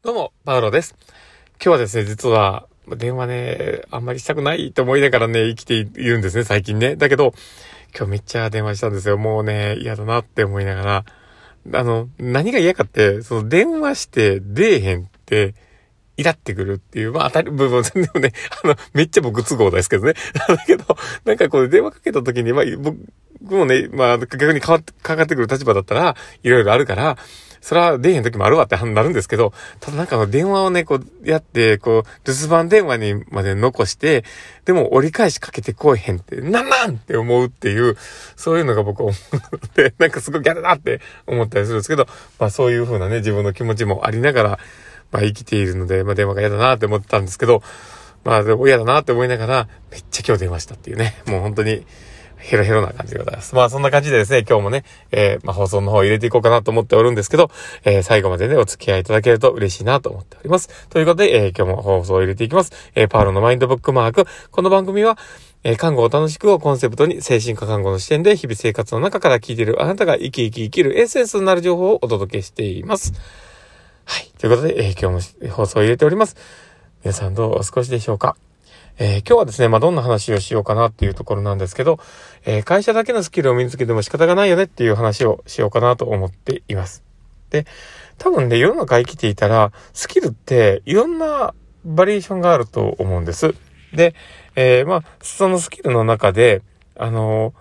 どうも、パウロです。今日はですね、実は、電話ね、あんまりしたくないと思いながらね、生きているんですね、最近ね。だけど、今日めっちゃ電話したんですよ。もうね、嫌だなって思いながら。あの、何が嫌かって、その電話して出えへんって、イラってくるっていう、まあ当たり部分、でもね、あの、めっちゃ僕都合ですけどね。だけど、なんかこう電話かけた時に、まあ僕もね、まあ逆にかかかってくる立場だったら、いろいろあるから、それは出へん時もあるわってなるんですけど、ただなんかの電話をね、こうやって、こう、留守番電話にまで残して、でも折り返しかけてこいへんって、なんなんって思うっていう、そういうのが僕思うので、なんかすごいギャルだって思ったりするんですけど、まあそういう風なね、自分の気持ちもありながら、まあ生きているので、まあ電話が嫌だなって思ってたんですけど、まあでも嫌だなって思いながら、めっちゃ今日電話したっていうね、もう本当に、ヘロヘロな感じでございます。まあそんな感じでですね、今日もね、えー、まあ放送の方を入れていこうかなと思っておるんですけど、えー、最後までね、お付き合いいただけると嬉しいなと思っております。ということで、えー、今日も放送を入れていきます。えー、パールのマインドブックマーク。この番組は、えー、看護を楽しくをコンセプトに精神科看護の視点で日々生活の中から聞いているあなたが生き生き生きるエッセンスになる情報をお届けしています。はい。ということで、えー、今日も放送を入れております。皆さんどうお過ごしでしょうか？えー、今日はですね、まあ、どんな話をしようかなっていうところなんですけど、えー、会社だけのスキルを身につけても仕方がないよねっていう話をしようかなと思っています。で、多分ね、世の中生きていたら、スキルっていろんなバリエーションがあると思うんです。で、えー、まあ、そのスキルの中で、あの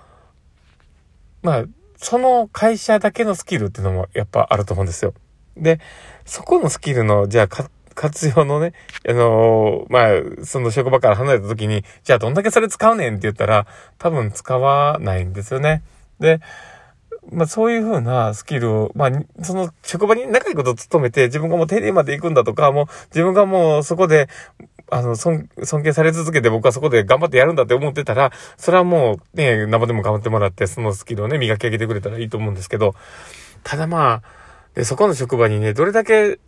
まあ、その会社だけのスキルっていうのもやっぱあると思うんですよ。で、そこのスキルの、じゃあ、活用のね、あのー、まあ、その職場から離れた時に、じゃあどんだけそれ使うねんって言ったら、多分使わないんですよね。で、まあそういう風なスキルを、まあ、その職場に仲良いことを務めて、自分がもう定例まで行くんだとか、もう自分がもうそこで、あの、尊、尊敬され続けて僕はそこで頑張ってやるんだって思ってたら、それはもうね、生でも頑張ってもらって、そのスキルをね、磨き上げてくれたらいいと思うんですけど、ただまあ、で、そこの職場にね、どれだけ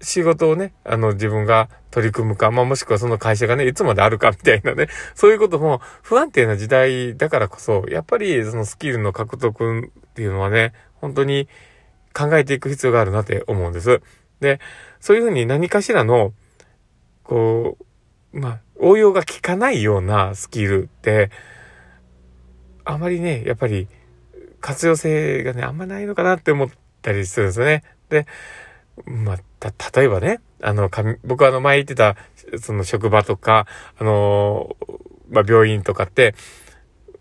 仕事をね、あの自分が取り組むか、まあもしくはその会社がね、いつまであるかみたいなね、そういうことも不安定な時代だからこそ、やっぱりそのスキルの獲得っていうのはね、本当に考えていく必要があるなって思うんです。で、そういうふうに何かしらの、こう、まあ、応用が効かないようなスキルって、あまりね、やっぱり活用性がね、あんまないのかなって思ったりするんですね。で、まあ、た、例えばね、あの、僕はあの前言ってた、その職場とか、あのまあ、病院とかって、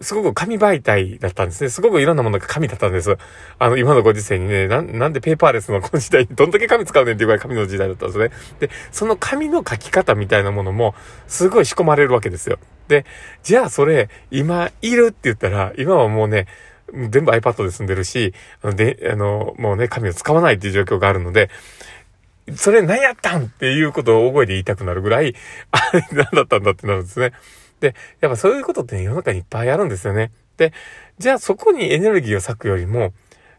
すごく紙媒体だったんですね。すごくいろんなものが紙だったんです。あの、今のご時世にね、ななんでペーパーレスのこの時代にどんだけ紙使うねんっていうぐらい紙の時代だったんですね。で、その紙の書き方みたいなものも、すごい仕込まれるわけですよ。で、じゃあそれ、今いるって言ったら、今はもうね、全部 iPad で済んでるし、あの、で、あの、もうね、紙を使わないっていう状況があるので、それ何やったんっていうことを大声で言いたくなるぐらい、あれ何だったんだってなるんですね。で、やっぱそういうことってね、世の中にいっぱいあるんですよね。で、じゃあそこにエネルギーを割くよりも、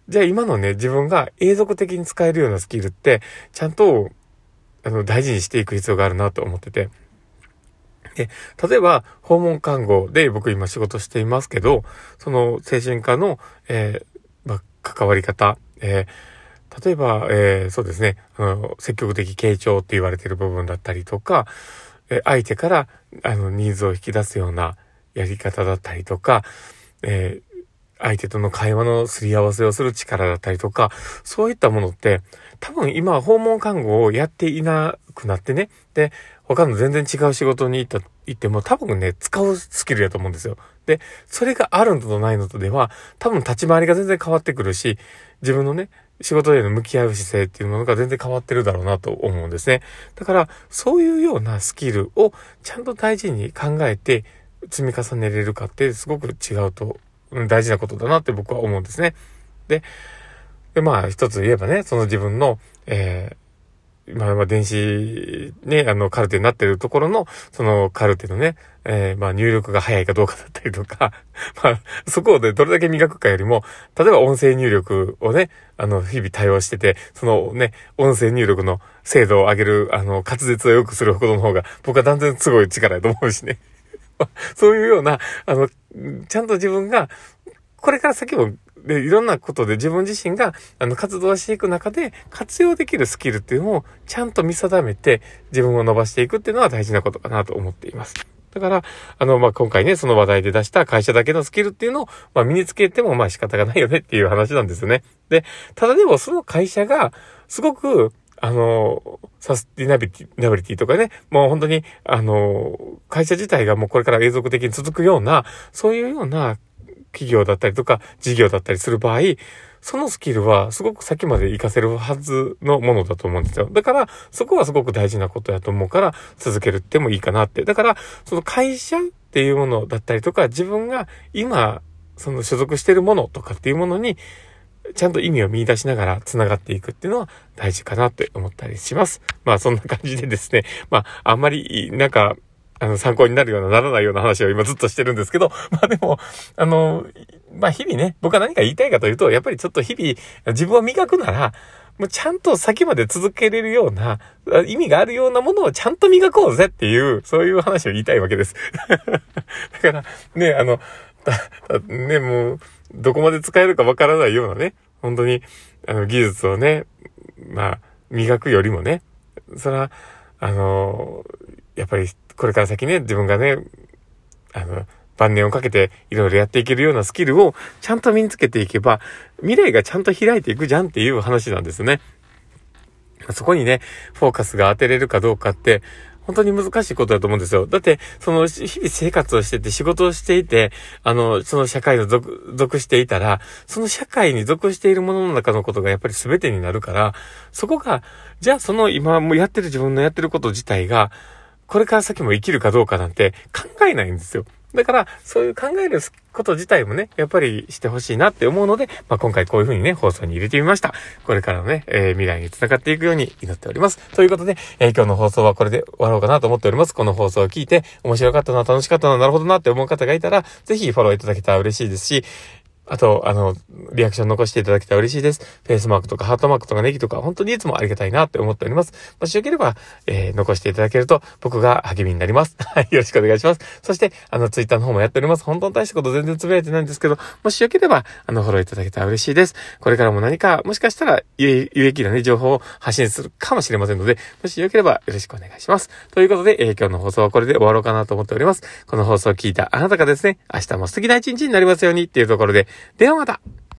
じゃあ今のね、自分が永続的に使えるようなスキルって、ちゃんと、あの、大事にしていく必要があるなと思ってて。で、例えば、訪問看護で僕今仕事していますけど、その精神科の、えー、ま、関わり方、えー、例えば、えー、そうですね、あの、積極的傾聴って言われてる部分だったりとか、え相手から、あの、ニーズを引き出すようなやり方だったりとか、え相手との会話のすり合わせをする力だったりとか、そういったものって、多分今訪問看護をやっていなくなってね、で、他の全然違う仕事に行った、行っても多分ね、使うスキルやと思うんですよ。で、それがあるのとないのとでは、多分立ち回りが全然変わってくるし、自分のね、仕事への向き合う姿勢っていうものが全然変わってるだろうなと思うんですね。だから、そういうようなスキルをちゃんと大事に考えて積み重ねれるかってすごく違うと、大事なことだなって僕は思うんですね。で、でまあ一つ言えばね、その自分の、えーまあ、まあ、電子、ね、あの、カルテになってるところの、そのカルテのね、えー、まあ、入力が早いかどうかだったりとか、まあ、そこでどれだけ磨くかよりも、例えば音声入力をね、あの、日々対応してて、そのね、音声入力の精度を上げる、あの、滑舌を良くすることの方が、僕は断然すごい力だと思うしね。そういうような、あの、ちゃんと自分が、これから先もで、いろんなことで自分自身が、あの、活動していく中で活用できるスキルっていうのをちゃんと見定めて自分を伸ばしていくっていうのは大事なことかなと思っています。だから、あの、まあ、今回ね、その話題で出した会社だけのスキルっていうのを、まあ、身につけても、ま、仕方がないよねっていう話なんですよね。で、ただでもその会社が、すごく、あの、サスティナビティ、ナビリティとかね、もう本当に、あの、会社自体がもうこれから永続的に続くような、そういうような企業だったりとか、事業だったりする場合、そのスキルはすごく先まで活かせるはずのものだと思うんですよ。だから、そこはすごく大事なことやと思うから、続けるってもいいかなって。だから、その会社っていうものだったりとか、自分が今、その所属してるものとかっていうものに、ちゃんと意味を見出しながら繋がっていくっていうのは大事かなって思ったりします。まあそんな感じでですね、まああんまりなんかあの、参考になるような、ならないような話を今ずっとしてるんですけど、まあでも、あの、まあ日々ね、僕は何か言いたいかというと、やっぱりちょっと日々、自分を磨くなら、もうちゃんと先まで続けれるような、意味があるようなものをちゃんと磨こうぜっていう、そういう話を言いたいわけです。だから、ね、あの、ね、もう、どこまで使えるかわからないようなね、本当に、あの、技術をね、まあ、磨くよりもね、それは、あの、やっぱりこれから先ね、自分がね、あの、晩年をかけていろいろやっていけるようなスキルをちゃんと身につけていけば、未来がちゃんと開いていくじゃんっていう話なんですね。そこにね、フォーカスが当てれるかどうかって、本当に難しいことだと思うんですよ。だって、その、日々生活をしてて、仕事をしていて、あの、その社会の属、属していたら、その社会に属しているものの中のことがやっぱり全てになるから、そこが、じゃあその今もやってる自分のやってること自体が、これから先も生きるかどうかなんて考えないんですよ。だから、そういう考えること自体もね、やっぱりしてほしいなって思うので、まあ、今回こういう風にね、放送に入れてみました。これからのね、えー、未来に繋がっていくように祈っております。ということで、えー、今日の放送はこれで終わろうかなと思っております。この放送を聞いて、面白かったな、楽しかったな、なるほどなって思う方がいたら、ぜひフォローいただけたら嬉しいですし、あと、あの、リアクション残していただけたら嬉しいです。フェイスマークとかハートマークとかネギとか、本当にいつもありがたいなって思っております。もしよければ、えー、残していただけると僕が励みになります。はい、よろしくお願いします。そして、あの、ツイッターの方もやっております。本当に大したこと全然つぶやいてないんですけど、もしよければ、あの、フォローいただけたら嬉しいです。これからも何か、もしかしたら有益なね、情報を発信するかもしれませんので、もしよければよろしくお願いします。ということで、えー、今日の放送はこれで終わろうかなと思っております。この放送を聞いたあなたがですね、明日も素敵な一日になりますようにっていうところで、ではまた。